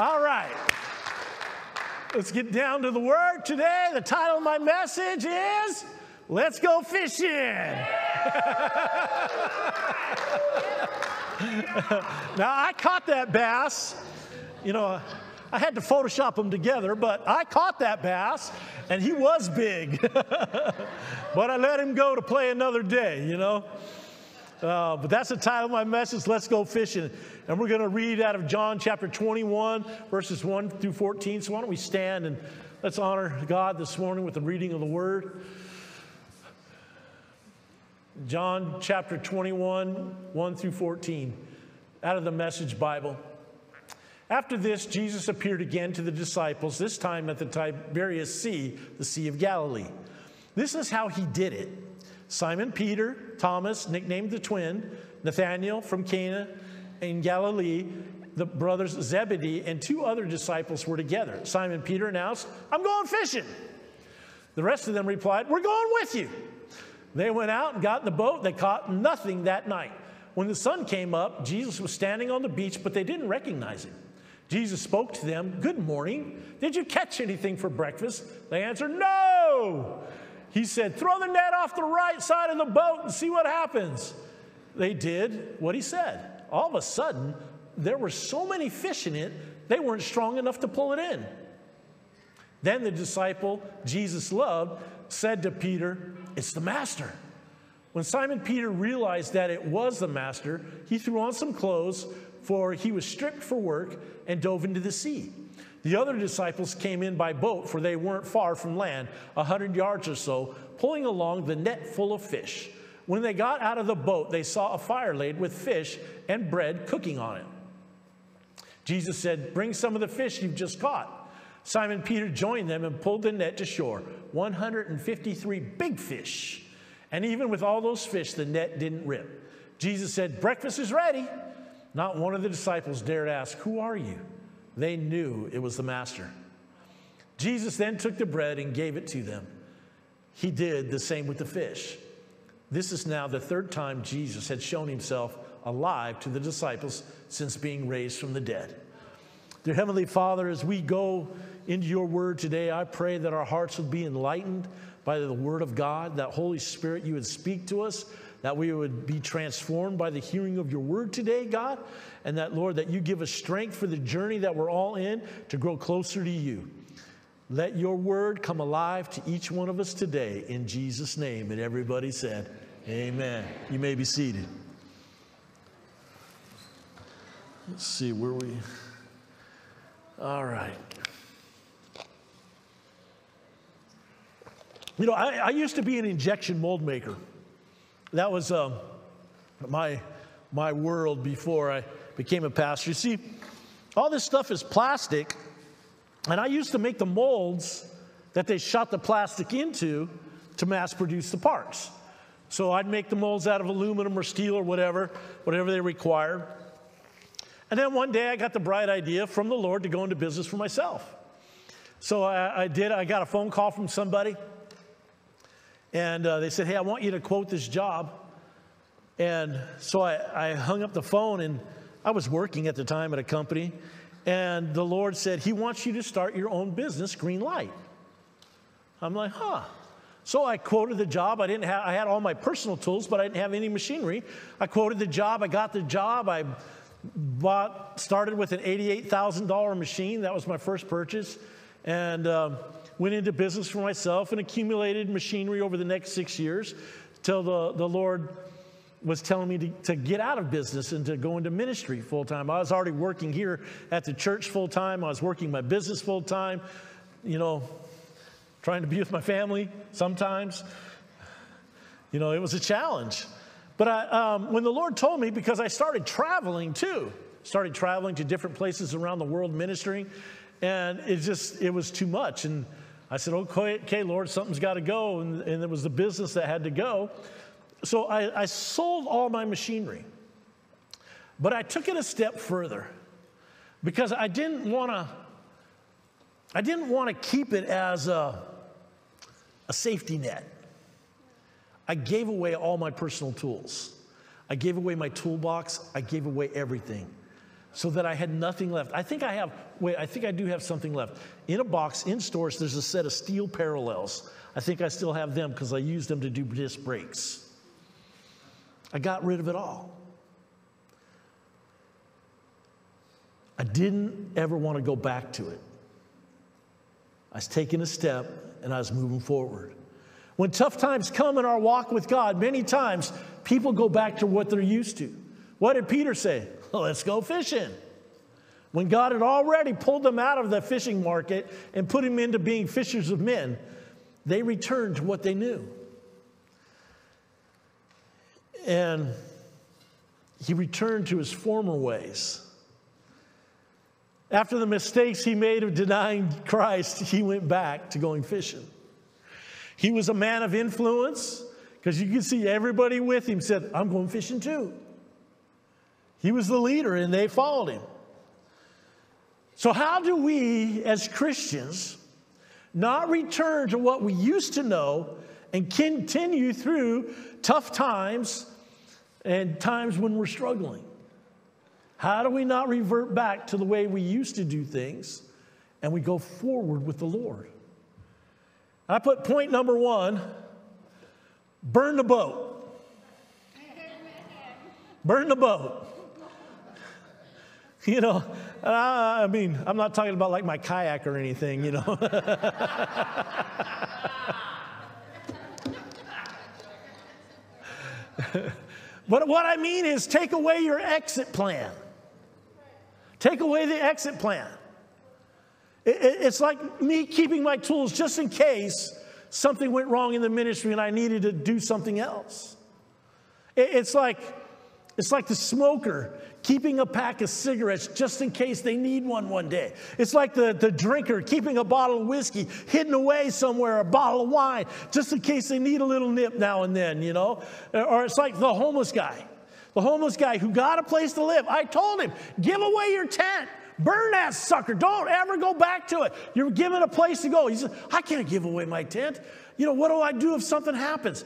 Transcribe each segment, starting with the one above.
All right. Let's get down to the word today. The title of my message is Let's Go Fishing. now, I caught that bass. You know, I had to Photoshop them together, but I caught that bass, and he was big. but I let him go to play another day, you know. Uh, but that's the title of my message, Let's Go Fishing. And we're going to read out of John chapter 21, verses 1 through 14. So why don't we stand and let's honor God this morning with the reading of the word. John chapter 21, 1 through 14, out of the Message Bible. After this, Jesus appeared again to the disciples, this time at the Tiberias Sea, the Sea of Galilee. This is how he did it Simon Peter, Thomas, nicknamed the twin, Nathanael from Cana in Galilee, the brothers Zebedee, and two other disciples were together. Simon Peter announced, I'm going fishing. The rest of them replied, We're going with you. They went out and got in the boat. They caught nothing that night. When the sun came up, Jesus was standing on the beach, but they didn't recognize him. Jesus spoke to them, Good morning. Did you catch anything for breakfast? They answered, No. He said, Throw the net off the right side of the boat and see what happens. They did what he said. All of a sudden, there were so many fish in it, they weren't strong enough to pull it in. Then the disciple Jesus loved said to Peter, It's the master. When Simon Peter realized that it was the master, he threw on some clothes for he was stripped for work and dove into the sea. The other disciples came in by boat, for they weren't far from land, a hundred yards or so, pulling along the net full of fish. When they got out of the boat, they saw a fire laid with fish and bread cooking on it. Jesus said, Bring some of the fish you've just caught. Simon Peter joined them and pulled the net to shore 153 big fish. And even with all those fish, the net didn't rip. Jesus said, Breakfast is ready. Not one of the disciples dared ask, Who are you? They knew it was the Master. Jesus then took the bread and gave it to them. He did the same with the fish. This is now the third time Jesus had shown himself alive to the disciples since being raised from the dead. Dear Heavenly Father, as we go into your word today, I pray that our hearts would be enlightened by the word of God, that Holy Spirit, you would speak to us that we would be transformed by the hearing of your word today, God, and that, Lord, that you give us strength for the journey that we're all in to grow closer to you. Let your word come alive to each one of us today in Jesus' name. And everybody said, Amen. You may be seated. Let's see where we. All right. You know, I, I used to be an injection mold maker. That was um, my, my world before I became a pastor. You see, all this stuff is plastic, and I used to make the molds that they shot the plastic into to mass produce the parts. So I'd make the molds out of aluminum or steel or whatever, whatever they required. And then one day I got the bright idea from the Lord to go into business for myself. So I, I did, I got a phone call from somebody and uh, they said, Hey, I want you to quote this job. And so I, I hung up the phone, and I was working at the time at a company. And the Lord said, He wants you to start your own business, Green Light. I'm like, huh. So I quoted the job. I didn't have, I had all my personal tools, but I didn't have any machinery. I quoted the job. I got the job. I bought, started with an $88,000 machine. That was my first purchase. And, um, went into business for myself and accumulated machinery over the next six years till the, the Lord was telling me to, to get out of business and to go into ministry full time. I was already working here at the church full time, I was working my business full time, you know, trying to be with my family sometimes. You know, it was a challenge. But I, um, when the Lord told me, because I started traveling too, started traveling to different places around the world ministering, and it just, it was too much. And I said, okay, okay Lord, something's got to go. And, and, it was the business that had to go. So I, I sold all my machinery. But I took it a step further because I didn't want to. I didn't want to keep it as a, a safety net. I gave away all my personal tools. I gave away my toolbox. I gave away everything. So that I had nothing left. I think I have, wait, I think I do have something left. In a box in stores, there's a set of steel parallels. I think I still have them because I used them to do disc brakes. I got rid of it all. I didn't ever want to go back to it. I was taking a step and I was moving forward. When tough times come in our walk with God, many times people go back to what they're used to. What did Peter say? Let's go fishing. When God had already pulled them out of the fishing market and put him into being fishers of men, they returned to what they knew. And he returned to his former ways. After the mistakes he made of denying Christ, he went back to going fishing. He was a man of influence because you could see everybody with him said, I'm going fishing too. He was the leader and they followed him. So, how do we as Christians not return to what we used to know and continue through tough times and times when we're struggling? How do we not revert back to the way we used to do things and we go forward with the Lord? I put point number one burn the boat. Burn the boat. You know, I mean, I'm not talking about like my kayak or anything, you know. but what I mean is take away your exit plan. Take away the exit plan. It's like me keeping my tools just in case something went wrong in the ministry and I needed to do something else. It's like, it's like the smoker keeping a pack of cigarettes just in case they need one one day. It's like the, the drinker keeping a bottle of whiskey hidden away somewhere, a bottle of wine, just in case they need a little nip now and then, you know? Or it's like the homeless guy. The homeless guy who got a place to live. I told him, give away your tent. Burn that sucker. Don't ever go back to it. You're given a place to go. He said, I can't give away my tent. You know, what do I do if something happens?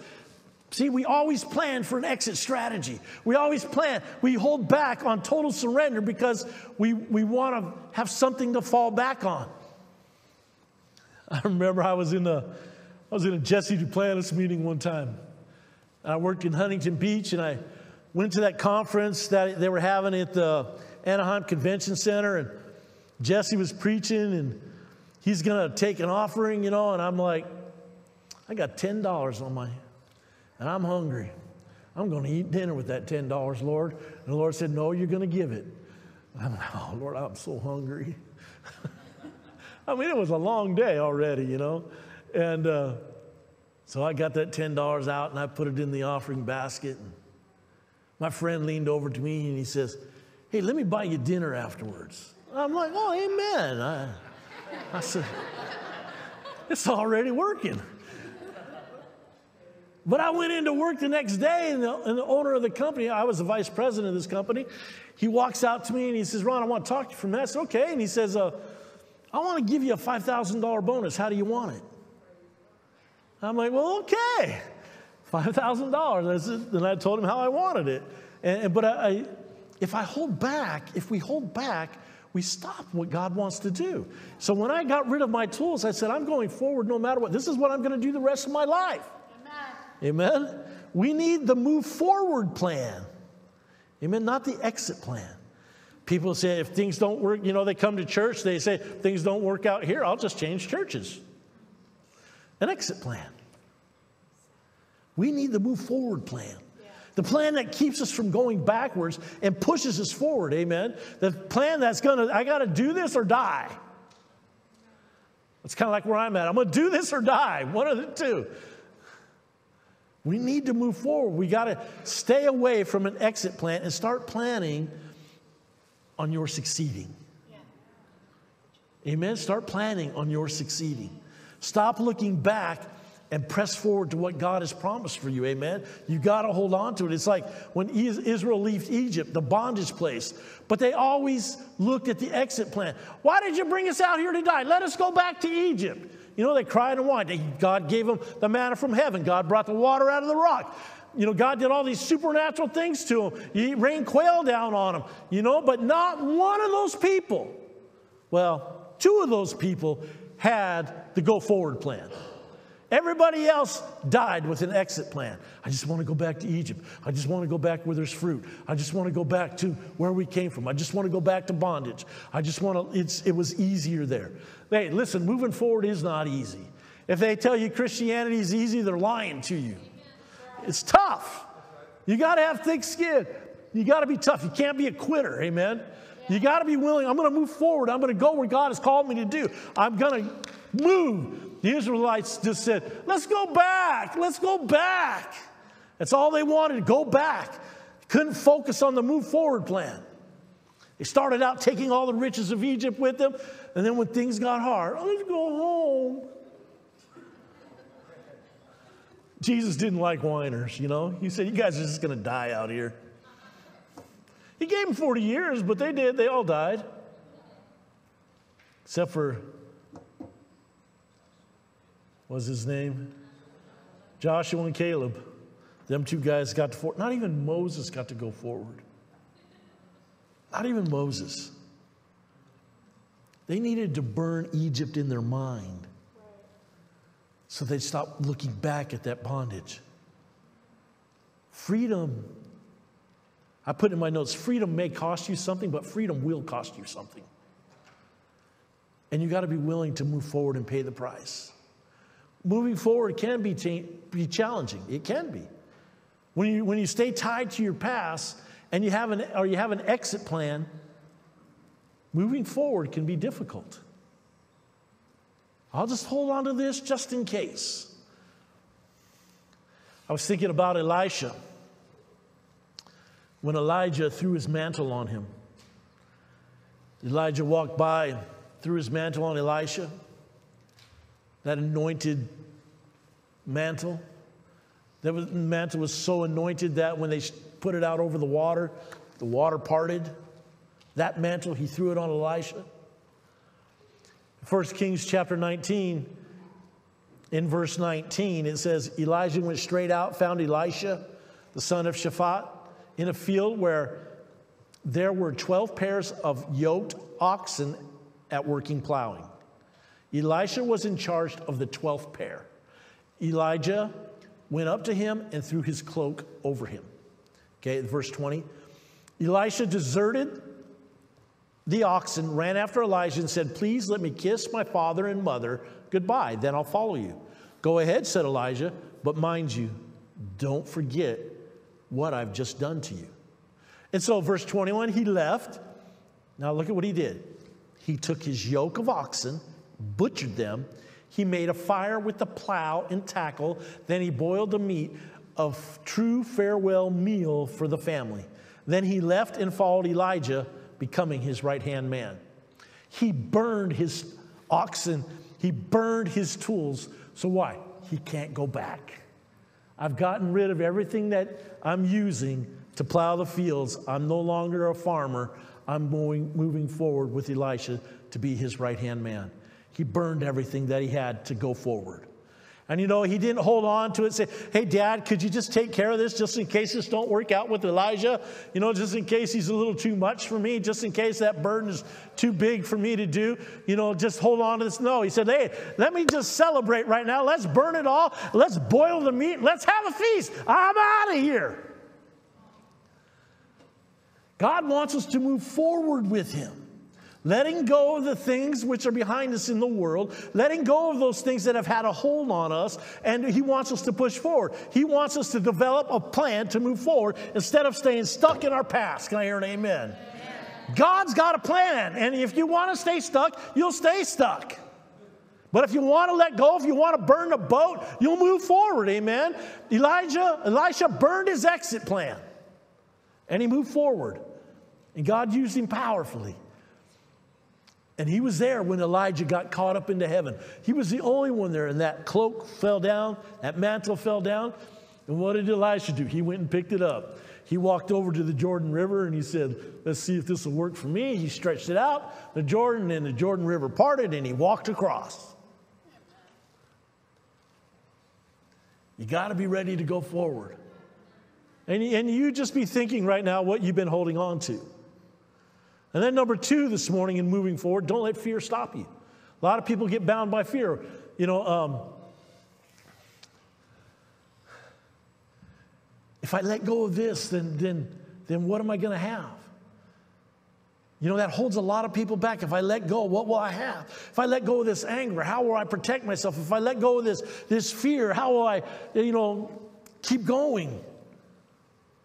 See, we always plan for an exit strategy. We always plan. We hold back on total surrender because we, we want to have something to fall back on. I remember I was in a, I was in a Jesse Duplantis meeting one time. I worked in Huntington Beach and I went to that conference that they were having at the Anaheim Convention Center and Jesse was preaching and he's going to take an offering, you know, and I'm like, I got $10 on my and I'm hungry. I'm going to eat dinner with that $10, Lord. And the Lord said, No, you're going to give it. I'm like, Oh, Lord, I'm so hungry. I mean, it was a long day already, you know. And uh, so I got that $10 out and I put it in the offering basket. And my friend leaned over to me and he says, Hey, let me buy you dinner afterwards. I'm like, Oh, amen. I, I said, It's already working. But I went into work the next day, and the, and the, owner of the company, I was the vice president of this company, he walks out to me and he says, Ron, I want to talk to you for a minute. I said, okay. And he says, uh, I want to give you a $5,000 bonus. How do you want it? I'm like, well, okay. $5,000. And I told him how I wanted it. And, but I, I, if I hold back, if we hold back, we stop what God wants to do. So when I got rid of my tools, I said, I'm going forward no matter what. This is what I'm going to do the rest of my life. Amen? We need the move forward plan. Amen? Not the exit plan. People say if things don't work, you know, they come to church, they say, things don't work out here, I'll just change churches. An exit plan. We need the move forward plan. The plan that keeps us from going backwards and pushes us forward, amen. The plan that's gonna, I gotta do this or die. It's kind of like where I'm at. I'm gonna do this or die, one of the two. We need to move forward. We got to stay away from an exit plan and start planning on your succeeding. Yeah. Amen. Start planning on your succeeding. Stop looking back and press forward to what God has promised for you. Amen. You got to hold on to it. It's like when Israel left Egypt, the bondage place, but they always looked at the exit plan. Why did you bring us out here to die? Let us go back to Egypt. You know, they cried and whined. God gave them the manna from heaven. God brought the water out of the rock. You know, God did all these supernatural things to him. He rained quail down on them, you know, but not one of those people, well, two of those people had the go forward plan. Everybody else died with an exit plan. I just want to go back to Egypt. I just want to go back where there's fruit. I just want to go back to where we came from. I just want to go back to bondage. I just want to, it's, it was easier there. Hey, listen, moving forward is not easy. If they tell you Christianity is easy, they're lying to you. It's tough. You got to have thick skin. You got to be tough. You can't be a quitter. Amen. You got to be willing. I'm going to move forward. I'm going to go where God has called me to do. I'm going to move. The Israelites just said, Let's go back. Let's go back. That's all they wanted. Go back. Couldn't focus on the move forward plan. They started out taking all the riches of Egypt with them, and then when things got hard, oh, let's go home. Jesus didn't like whiners, you know. He said, You guys are just to die out here. He gave them 40 years, but they did. They all died. Except for, what's his name? Joshua and Caleb. Them two guys got to, for- not even Moses got to go forward. Not even Moses. They needed to burn Egypt in their mind so they'd stop looking back at that bondage. Freedom, I put in my notes freedom may cost you something, but freedom will cost you something. And you got to be willing to move forward and pay the price. Moving forward can be, cha- be challenging. It can be. When you, when you stay tied to your past and you have an, or you have an exit plan, moving forward can be difficult. I'll just hold on to this just in case. I was thinking about Elisha when Elijah threw his mantle on him. Elijah walked by and threw his mantle on Elisha, that anointed mantle. That was, mantle was so anointed that when they put it out over the water, the water parted. That mantle, he threw it on Elisha. 1 Kings chapter 19, in verse 19, it says, Elijah went straight out, found Elisha, the son of Shaphat, in a field where there were 12 pairs of yoked oxen at working plowing. Elisha was in charge of the 12th pair. Elijah went up to him and threw his cloak over him. Okay, verse 20. Elisha deserted the oxen ran after Elijah and said, Please let me kiss my father and mother goodbye, then I'll follow you. Go ahead, said Elijah, but mind you, don't forget what I've just done to you. And so, verse 21, he left. Now, look at what he did. He took his yoke of oxen, butchered them. He made a fire with the plow and tackle. Then he boiled the meat of true farewell meal for the family. Then he left and followed Elijah becoming his right hand man. He burned his oxen, he burned his tools. So, why? He can't go back. I've gotten rid of everything that I'm using to plow the fields. I'm no longer a farmer. I'm moving, moving forward with Elisha to be his right hand man. He burned everything that he had to go forward. And you know, he didn't hold on to it say, hey, dad, could you just take care of this just in case this don't work out with Elijah? You know, just in case he's a little too much for me, just in case that burden is too big for me to do, you know, just hold on to this. No, he said, hey, let me just celebrate right now. Let's burn it all. Let's boil the meat. Let's have a feast. I'm out of here. God wants us to move forward with him letting go of the things which are behind us in the world, letting go of those things that have had a hold on us, and He wants us to push forward. He wants us to develop a plan to move forward instead of staying stuck in our past. Can I hear an amen? amen. God's got a plan, and if you want to stay stuck, you'll stay stuck. But if you want to let go, if you want to burn the boat, you'll move forward, amen. Elijah, Elisha burned his exit plan and he moved forward. And God used him powerfully. And he was there when Elijah got caught up into heaven. He was the only one there, and that cloak fell down, that mantle fell down. And what did Elisha do? He went and picked it up. He walked over to the Jordan River and he said, Let's see if this will work for me. He stretched it out, the Jordan, and the Jordan River parted, and he walked across. You got to be ready to go forward. And, and you just be thinking right now what you've been holding on to. And then, number two this morning and moving forward, don't let fear stop you. A lot of people get bound by fear. You know, um, if I let go of this, then, then, then what am I going to have? You know, that holds a lot of people back. If I let go, what will I have? If I let go of this anger, how will I protect myself? If I let go of this, this fear, how will I, you know, keep going?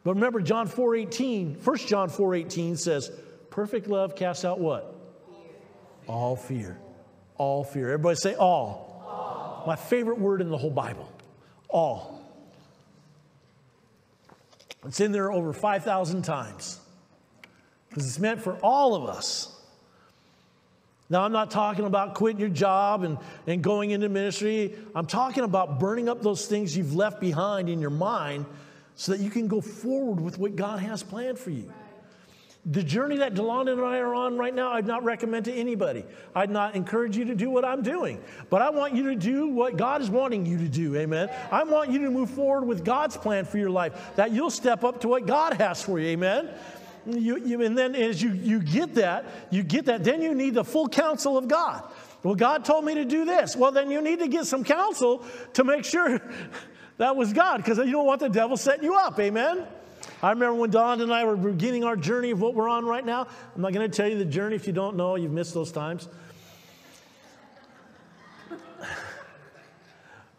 But remember, John 4 18, 1 John 4 18 says, perfect love casts out what? Fear. All fear. All fear. Everybody say all. all. My favorite word in the whole Bible. All. It's in there over 5,000 times because it's meant for all of us. Now, I'm not talking about quitting your job and, and going into ministry. I'm talking about burning up those things you've left behind in your mind so that you can go forward with what God has planned for you. The journey that Delonda and I are on right now, I'd not recommend to anybody. I'd not encourage you to do what I'm doing. But I want you to do what God is wanting you to do. Amen. I want you to move forward with God's plan for your life, that you'll step up to what God has for you. Amen. You, you, and then as you, you get that, you get that, then you need the full counsel of God. Well, God told me to do this. Well, then you need to get some counsel to make sure that was God, because you don't want the devil setting you up. Amen. I remember when Don and I were beginning our journey of what we're on right now. I'm not going to tell you the journey if you don't know, you've missed those times.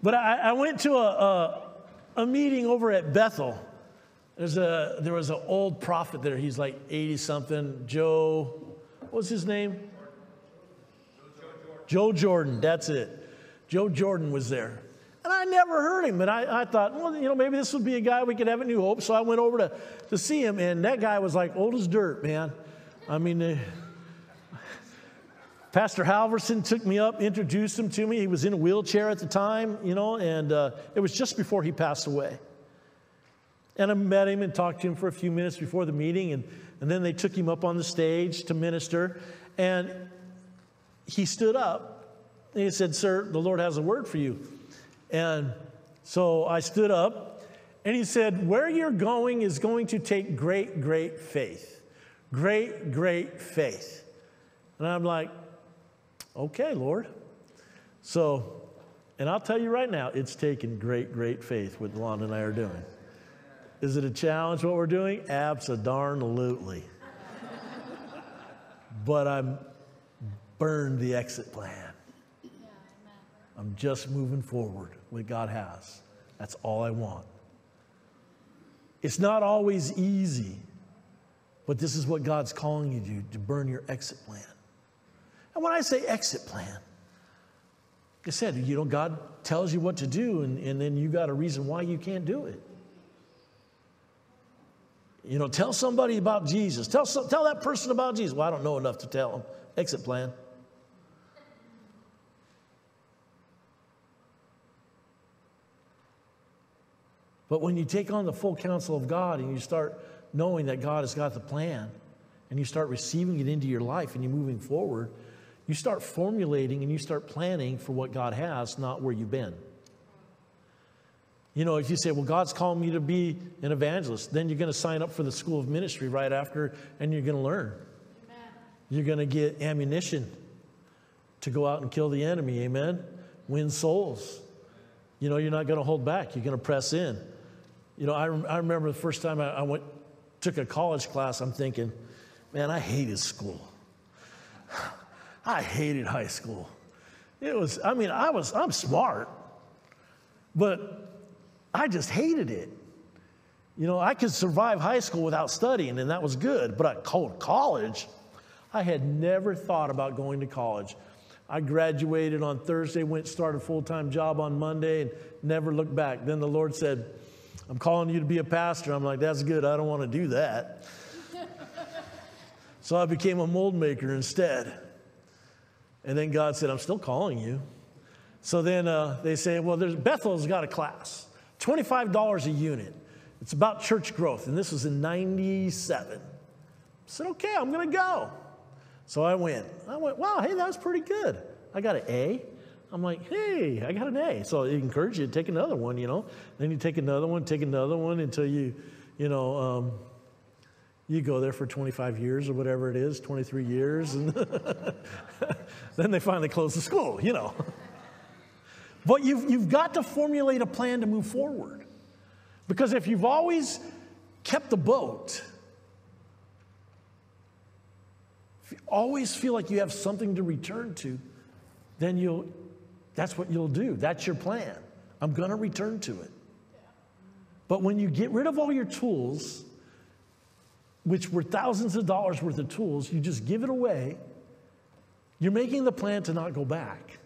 But I, I went to a, a, a meeting over at Bethel there's a, there was an old prophet there. He's like 80 something. Joe, what was his name? Joe Jordan. Joe Jordan, that's it. Joe Jordan was there. And I never heard him. And I, I thought, well, you know, maybe this would be a guy we could have a New Hope. So I went over to, to see him. And that guy was like old as dirt, man. I mean, uh, Pastor Halverson took me up, introduced him to me. He was in a wheelchair at the time, you know, and uh, it was just before he passed away. And I met him and talked to him for a few minutes before the meeting. And, and then they took him up on the stage to minister. And he stood up and he said, Sir, the Lord has a word for you. And so I stood up and he said, Where you're going is going to take great, great faith. Great, great faith. And I'm like, Okay, Lord. So, and I'll tell you right now, it's taken great, great faith what Lon and I are doing. Is it a challenge what we're doing? Absolutely. but I'm burned the exit plan. I'm just moving forward with God has. That's all I want. It's not always easy, but this is what God's calling you to do, to burn your exit plan. And when I say exit plan, like I said, you know, God tells you what to do, and, and then you got a reason why you can't do it. You know, tell somebody about Jesus. Tell, tell that person about Jesus. Well, I don't know enough to tell them. Exit plan. But when you take on the full counsel of God and you start knowing that God has got the plan and you start receiving it into your life and you're moving forward, you start formulating and you start planning for what God has, not where you've been. You know, if you say, well, God's calling me to be an evangelist, then you're going to sign up for the school of ministry right after and you're going to learn. Amen. You're going to get ammunition to go out and kill the enemy. Amen. Win souls. You know, you're not going to hold back, you're going to press in. You know, I, I remember the first time I, I went, took a college class, I'm thinking, man, I hated school. I hated high school. It was, I mean, I was, I'm smart, but I just hated it. You know, I could survive high school without studying, and that was good. But I called college, I had never thought about going to college. I graduated on Thursday, went started a full time job on Monday, and never looked back. Then the Lord said, I'm calling you to be a pastor. I'm like, that's good. I don't want to do that. so I became a mold maker instead. And then God said, I'm still calling you. So then uh, they say, well, there's, Bethel's got a class. $25 a unit. It's about church growth. And this was in 97. I said, okay, I'm going to go. So I went. I went, wow, hey, that was pretty good. I got an A. I'm like, hey, I got an A. So it encouraged you to take another one, you know. Then you take another one, take another one until you, you know, um, you go there for 25 years or whatever it is, 23 years, and then they finally close the school, you know. But you've, you've got to formulate a plan to move forward. Because if you've always kept the boat, if you always feel like you have something to return to, then you'll, that's what you'll do. That's your plan. I'm going to return to it. But when you get rid of all your tools, which were thousands of dollars worth of tools, you just give it away, you're making the plan to not go back.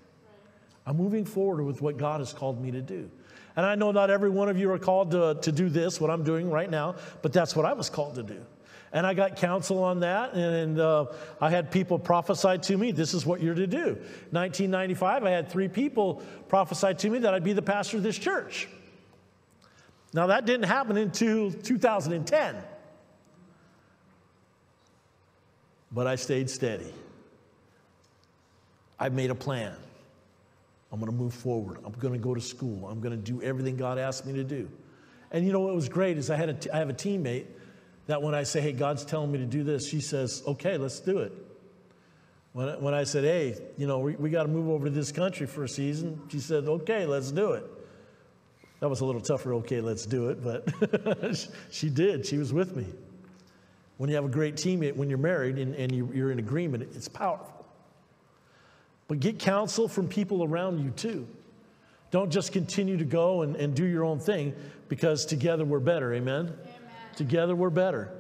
I'm moving forward with what God has called me to do. And I know not every one of you are called to, to do this, what I'm doing right now, but that's what I was called to do. And I got counsel on that, and uh, I had people prophesy to me, this is what you're to do. 1995, I had three people prophesy to me that I'd be the pastor of this church. Now, that didn't happen until 2010. But I stayed steady. I made a plan. I'm going to move forward. I'm going to go to school. I'm going to do everything God asked me to do. And you know what was great is I, had a t- I have a teammate that when I say, hey, God's telling me to do this, she says, okay, let's do it. When, when I said, hey, you know, we, we got to move over to this country for a season, she said, okay, let's do it. That was a little tougher, okay, let's do it, but she did. She was with me. When you have a great teammate, when you're married and, and you, you're in agreement, it's powerful. But get counsel from people around you too. Don't just continue to go and, and do your own thing because together we're better. Amen? Amen? Together we're better.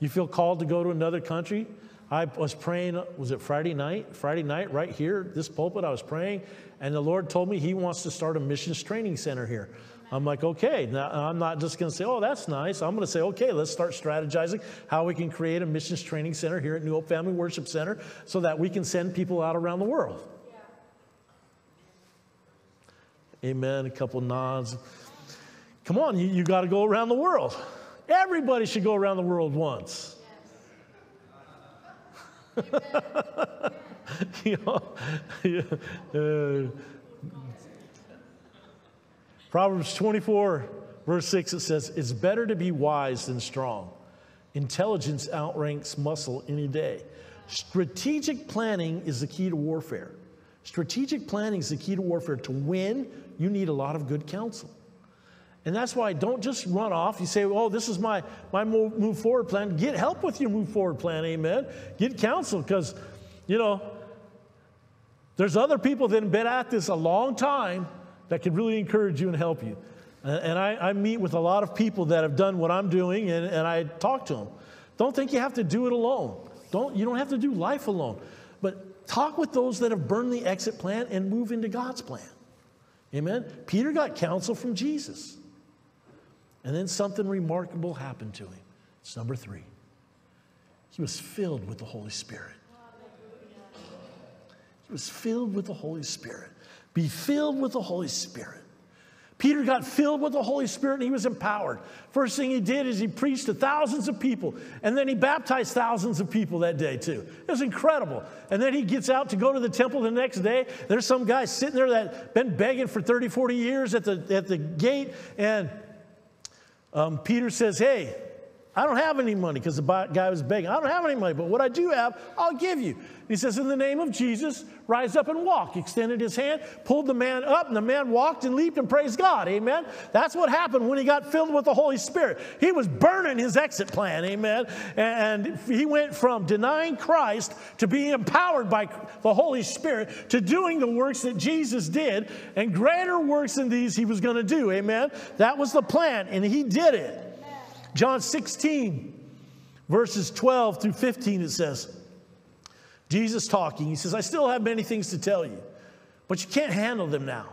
You feel called to go to another country? I was praying, was it Friday night? Friday night, right here, this pulpit, I was praying, and the Lord told me He wants to start a missions training center here. I'm like, okay, now I'm not just going to say, oh, that's nice. I'm going to say, okay, let's start strategizing how we can create a missions training center here at New Hope Family Worship Center so that we can send people out around the world. Amen. A couple nods. Come on, you, you got to go around the world. Everybody should go around the world once. you know, uh, Proverbs 24, verse 6, it says, It's better to be wise than strong. Intelligence outranks muscle any day. Strategic planning is the key to warfare. Strategic planning is the key to warfare. To win, you need a lot of good counsel. And that's why don't just run off. You say, oh, this is my, my move forward plan. Get help with your move forward plan, amen. Get counsel because, you know, there's other people that have been at this a long time that can really encourage you and help you. And I, I meet with a lot of people that have done what I'm doing, and, and I talk to them. Don't think you have to do it alone. Don't, you don't have to do life alone. But talk with those that have burned the exit plan and move into God's plan. Amen? Peter got counsel from Jesus. And then something remarkable happened to him. It's number three. He was filled with the Holy Spirit. He was filled with the Holy Spirit. Be filled with the Holy Spirit. Peter got filled with the Holy Spirit and he was empowered. First thing he did is he preached to thousands of people, and then he baptized thousands of people that day too. It was incredible. And then he gets out to go to the temple the next day. There's some guy sitting there that been begging for 30, 40 years at the, at the gate, and um, Peter says, Hey, I don't have any money because the guy was begging. I don't have any money, but what I do have, I'll give you. He says, In the name of Jesus, rise up and walk. He Extended his hand, pulled the man up, and the man walked and leaped and praised God. Amen. That's what happened when he got filled with the Holy Spirit. He was burning his exit plan. Amen. And he went from denying Christ to being empowered by the Holy Spirit to doing the works that Jesus did, and greater works than these he was going to do. Amen. That was the plan, and he did it. John 16, verses 12 through 15, it says, Jesus talking, he says, I still have many things to tell you, but you can't handle them now.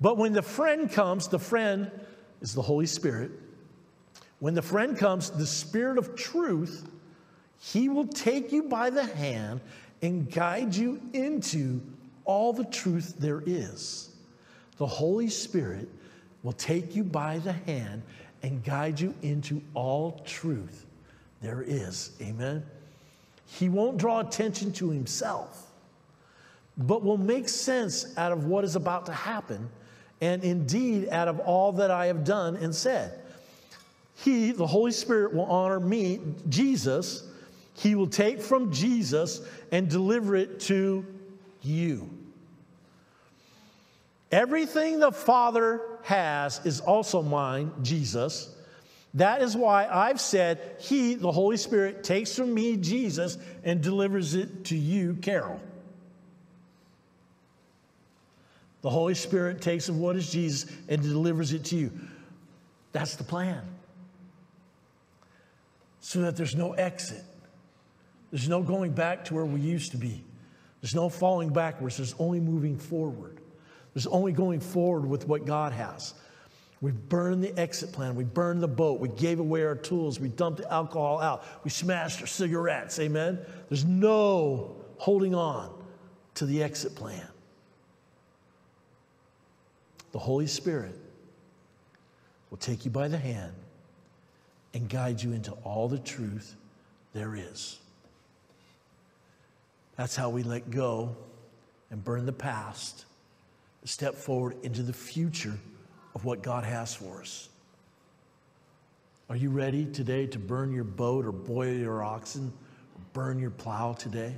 But when the friend comes, the friend is the Holy Spirit. When the friend comes, the Spirit of truth, he will take you by the hand and guide you into all the truth there is. The Holy Spirit will take you by the hand and guide you into all truth there is. Amen. He won't draw attention to himself, but will make sense out of what is about to happen, and indeed out of all that I have done and said. He, the Holy Spirit, will honor me, Jesus. He will take from Jesus and deliver it to you. Everything the Father has is also mine, Jesus. That is why I've said, He, the Holy Spirit, takes from me, Jesus, and delivers it to you, Carol. The Holy Spirit takes of what is Jesus and delivers it to you. That's the plan. So that there's no exit. There's no going back to where we used to be. There's no falling backwards. There's only moving forward. There's only going forward with what God has. We burned the exit plan. We burned the boat. We gave away our tools. We dumped the alcohol out. We smashed our cigarettes. Amen? There's no holding on to the exit plan. The Holy Spirit will take you by the hand and guide you into all the truth there is. That's how we let go and burn the past, step forward into the future of what God has for us. Are you ready today to burn your boat or boil your oxen or burn your plow today?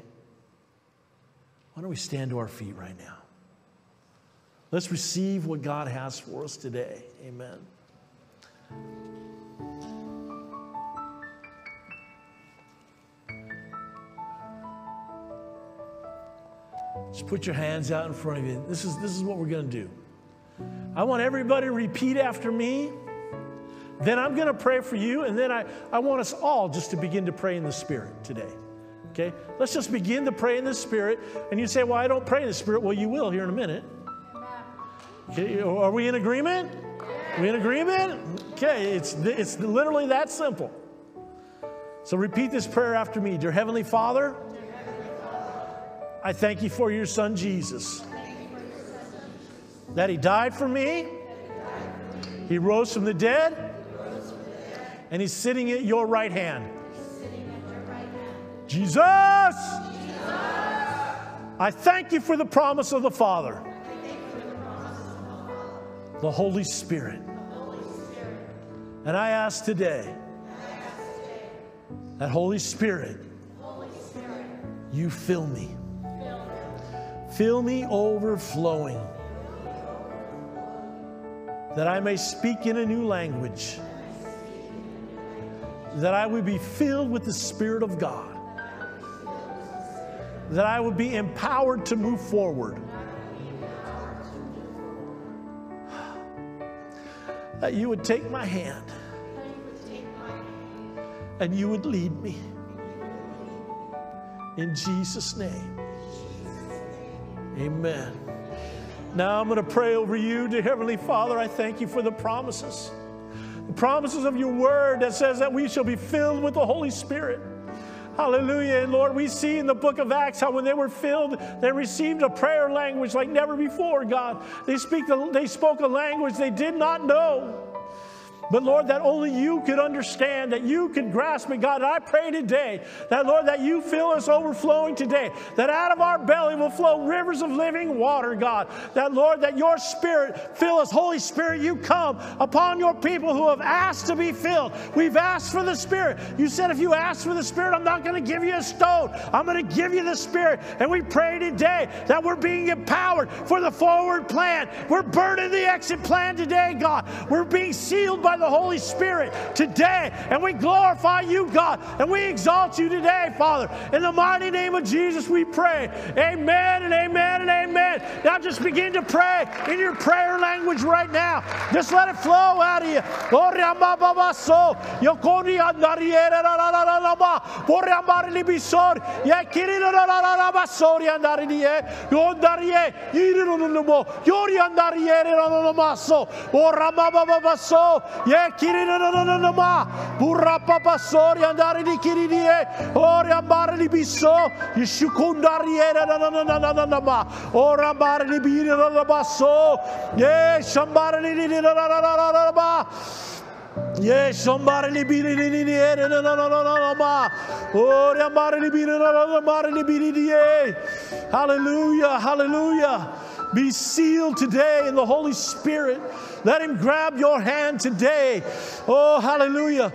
Why don't we stand to our feet right now? Let's receive what God has for us today. Amen. Just put your hands out in front of you. This is, this is what we're going to do. I want everybody to repeat after me. Then I'm going to pray for you, and then I, I want us all just to begin to pray in the Spirit today. Okay? Let's just begin to pray in the Spirit. And you say, Well, I don't pray in the Spirit. Well, you will here in a minute. Okay, are we in agreement? Are we in agreement? Okay, it's, it's literally that simple. So repeat this prayer after me. Dear Heavenly Father, I thank you for your Son Jesus. That He died for me, He rose from the dead, and He's sitting at your right hand. Jesus! I thank you for the promise of the Father the Holy Spirit. And I ask today that Holy Spirit, you fill me. Fill me overflowing. That I may speak in a new language. That I would be filled with the Spirit of God. That I would be empowered to move forward that you would take my hand and you would lead me. In Jesus' name. Amen. Now I'm going to pray over you, dear Heavenly Father. I thank you for the promises. The promises of your word that says that we shall be filled with the Holy Spirit. Hallelujah. And Lord, we see in the book of Acts how when they were filled, they received a prayer language like never before, God. They, speak the, they spoke a language they did not know. But Lord, that only you could understand, that you could grasp it, God. And I pray today that, Lord, that you fill us overflowing today, that out of our belly will flow rivers of living water, God. That, Lord, that your spirit fill us. Holy Spirit, you come upon your people who have asked to be filled. We've asked for the Spirit. You said, if you ask for the Spirit, I'm not going to give you a stone, I'm going to give you the Spirit. And we pray today that we're being empowered for the forward plan. We're burning the exit plan today, God. We're being sealed by the Holy Spirit today. And we glorify you, God, and we exalt you today, Father. In the mighty name of Jesus, we pray. Amen and amen and amen. Now just begin to pray in your prayer language right now. Just let it flow out of you. Yeah, kirinananama. Burra papa sori andare di kiridie. Ora ambare di bisso. Yishukundariere nananananama. Ora ambare di birina basso. Yeah, shambare di nananananama. Yes, somebody li biri ni ni ni no no no no no no ma. Oh, ambare li biri no no no li biri di. Hallelujah, hallelujah. be sealed today in the Holy Spirit. Let him grab your hand today. Oh, hallelujah.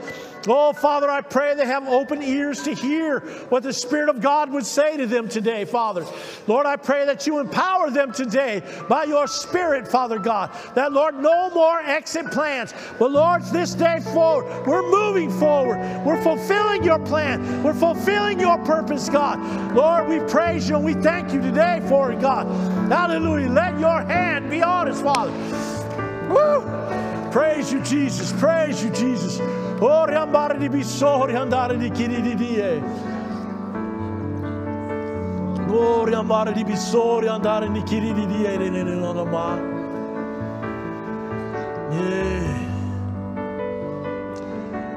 Oh, Father, I pray they have open ears to hear what the Spirit of God would say to them today, Father. Lord, I pray that you empower them today by your Spirit, Father God. That, Lord, no more exit plans. But, Lord, this day forward, we're moving forward. We're fulfilling your plan. We're fulfilling your purpose, God. Lord, we praise you and we thank you today for it, God. Hallelujah. Let your hand be on us, Father. Woo! Praise you, Jesus. Praise you, Jesus.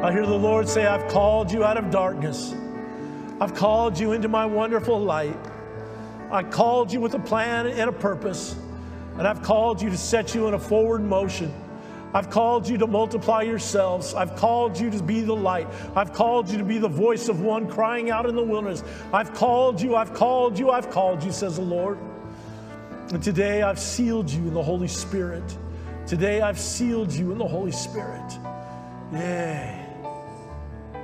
I hear the Lord say, I've called you out of darkness. I've called you into my wonderful light. I called you with a plan and a purpose. And I've called you to set you in a forward motion. I've called you to multiply yourselves. I've called you to be the light. I've called you to be the voice of one crying out in the wilderness. I've called you, I've called you, I've called you, says the Lord. And today I've sealed you in the Holy Spirit. Today I've sealed you in the Holy Spirit. Yeah.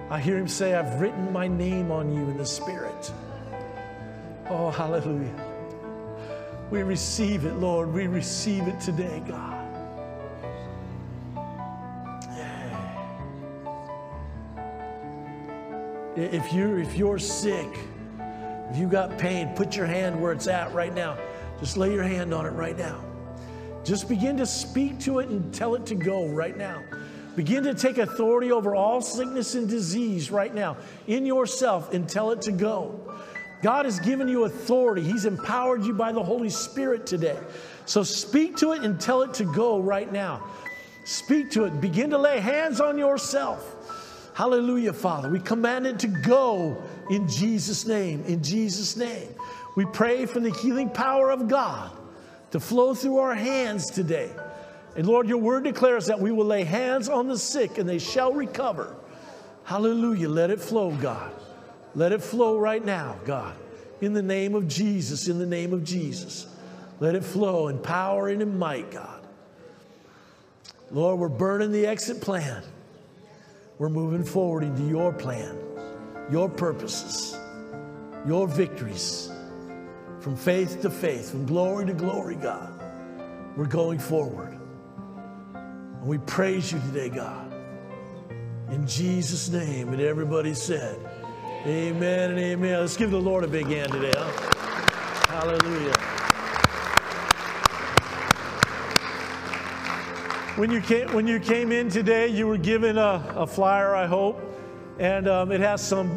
I hear him say, I've written my name on you in the Spirit. Oh, hallelujah. We receive it, Lord. We receive it today, God. If you're, if you're sick, if you got pain, put your hand where it's at right now. Just lay your hand on it right now. Just begin to speak to it and tell it to go right now. Begin to take authority over all sickness and disease right now in yourself and tell it to go. God has given you authority. He's empowered you by the Holy Spirit today. So speak to it and tell it to go right now. Speak to it. Begin to lay hands on yourself. Hallelujah, Father. We command it to go in Jesus' name. In Jesus' name. We pray for the healing power of God to flow through our hands today. And Lord, your word declares that we will lay hands on the sick and they shall recover. Hallelujah. Let it flow, God. Let it flow right now, God. In the name of Jesus, in the name of Jesus. Let it flow in power and in might, God. Lord, we're burning the exit plan. We're moving forward into your plan, your purposes, your victories. From faith to faith, from glory to glory, God. We're going forward. And we praise you today, God. In Jesus' name. And everybody said, Amen and amen. Let's give the Lord a big hand today, huh? Hallelujah. When you came, when you came in today, you were given a, a flyer, I hope, and um, it has some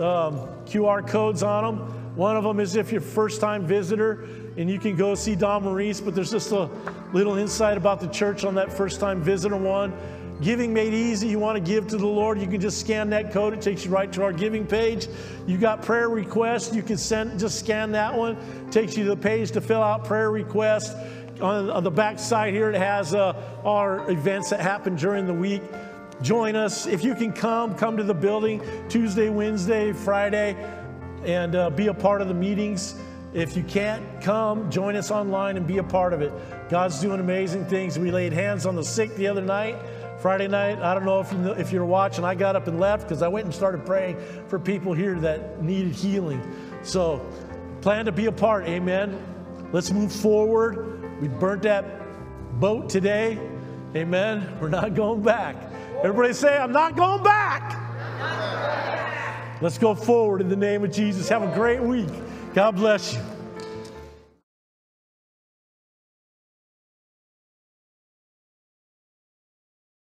um, QR codes on them. One of them is if you're first time visitor and you can go see Don Maurice, but there's just a little insight about the church on that first time visitor one. Giving made easy. You want to give to the Lord, you can just scan that code. It takes you right to our giving page. You got prayer requests, you can send just scan that one. It takes you to the page to fill out prayer requests on, on the back side here, it has uh, our events that happen during the week. Join us. If you can come, come to the building Tuesday, Wednesday, Friday, and uh, be a part of the meetings. If you can't come, join us online and be a part of it. God's doing amazing things. We laid hands on the sick the other night. Friday night, I don't know if, you know, if you're watching, I got up and left because I went and started praying for people here that needed healing. So plan to be a part, amen. Let's move forward. We burnt that boat today. Amen. We're not going back. Everybody say, I'm not going back. Let's go forward in the name of Jesus. Have a great week. God bless you.